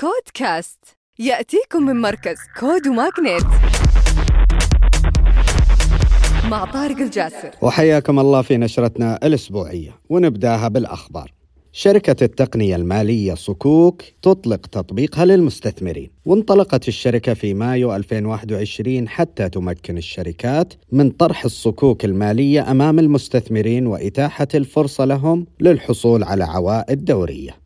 CODE Cast يأتيكم من مركز CODE و MAGNiTT مع طارق الجاسر. وحياكم الله في نشرتنا الأسبوعية ونبدأها بالأخبار. شركة التقنية المالية صكوك تطلق تطبيقها للمستثمرين. وانطلقت الشركة في مايو 2021 حتى تمكن الشركات من طرح الصكوك المالية أمام المستثمرين وإتاحة الفرصة لهم للحصول على عوائد دورية.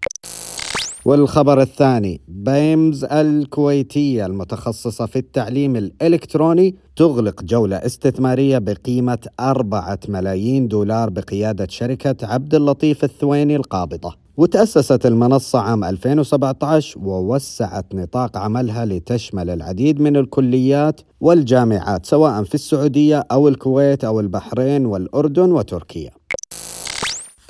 والخبر الثاني بيمز الكويتية المتخصصة في التعليم الإلكتروني تغلق جولة استثمارية بقيمة أربعة ملايين دولار بقيادة شركة عبد اللطيف الثويني القابضة. وتأسست المنصة عام 2017 ووسعت نطاق عملها لتشمل العديد من الكليات والجامعات سواء في السعودية أو الكويت أو البحرين والأردن وتركيا.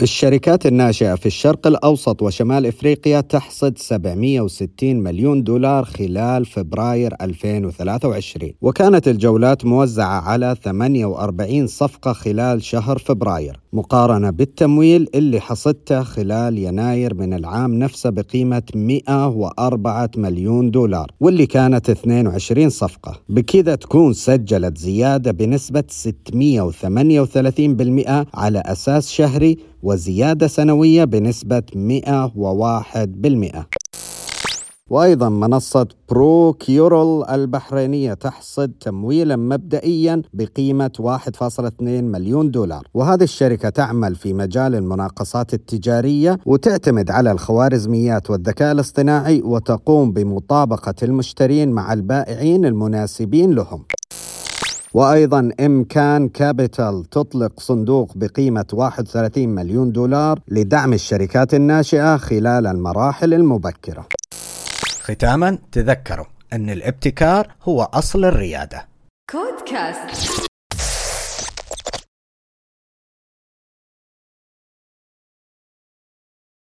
الشركات الناشئة في الشرق الأوسط وشمال إفريقيا تحصد 760 مليون دولار خلال فبراير 2023 وكانت الجولات موزعة على 48 صفقة خلال شهر فبراير مقارنة بالتمويل اللي حصدته خلال يناير من العام نفسه بقيمة 104 مليون دولار واللي كانت 22 صفقة. بكذا تكون سجلت زيادة بنسبة 638% على أساس شهري وزيادة سنوية بنسبة 101% وأيضا منصة برو كيورل البحرينية تحصد تمويلا مبدئيا بقيمة 1.2 مليون دولار. وهذه الشركة تعمل في مجال المناقصات التجارية وتعتمد على الخوارزميات والذكاء الاصطناعي وتقوم بمطابقة المشترين مع البائعين المناسبين لهم. وأيضا إمكان Capital تطلق صندوق بقيمة 31 مليون دولار لدعم الشركات الناشئة خلال المراحل المبكرة. ختاما تذكروا أن الابتكار هو أصل الريادة. CODE Cast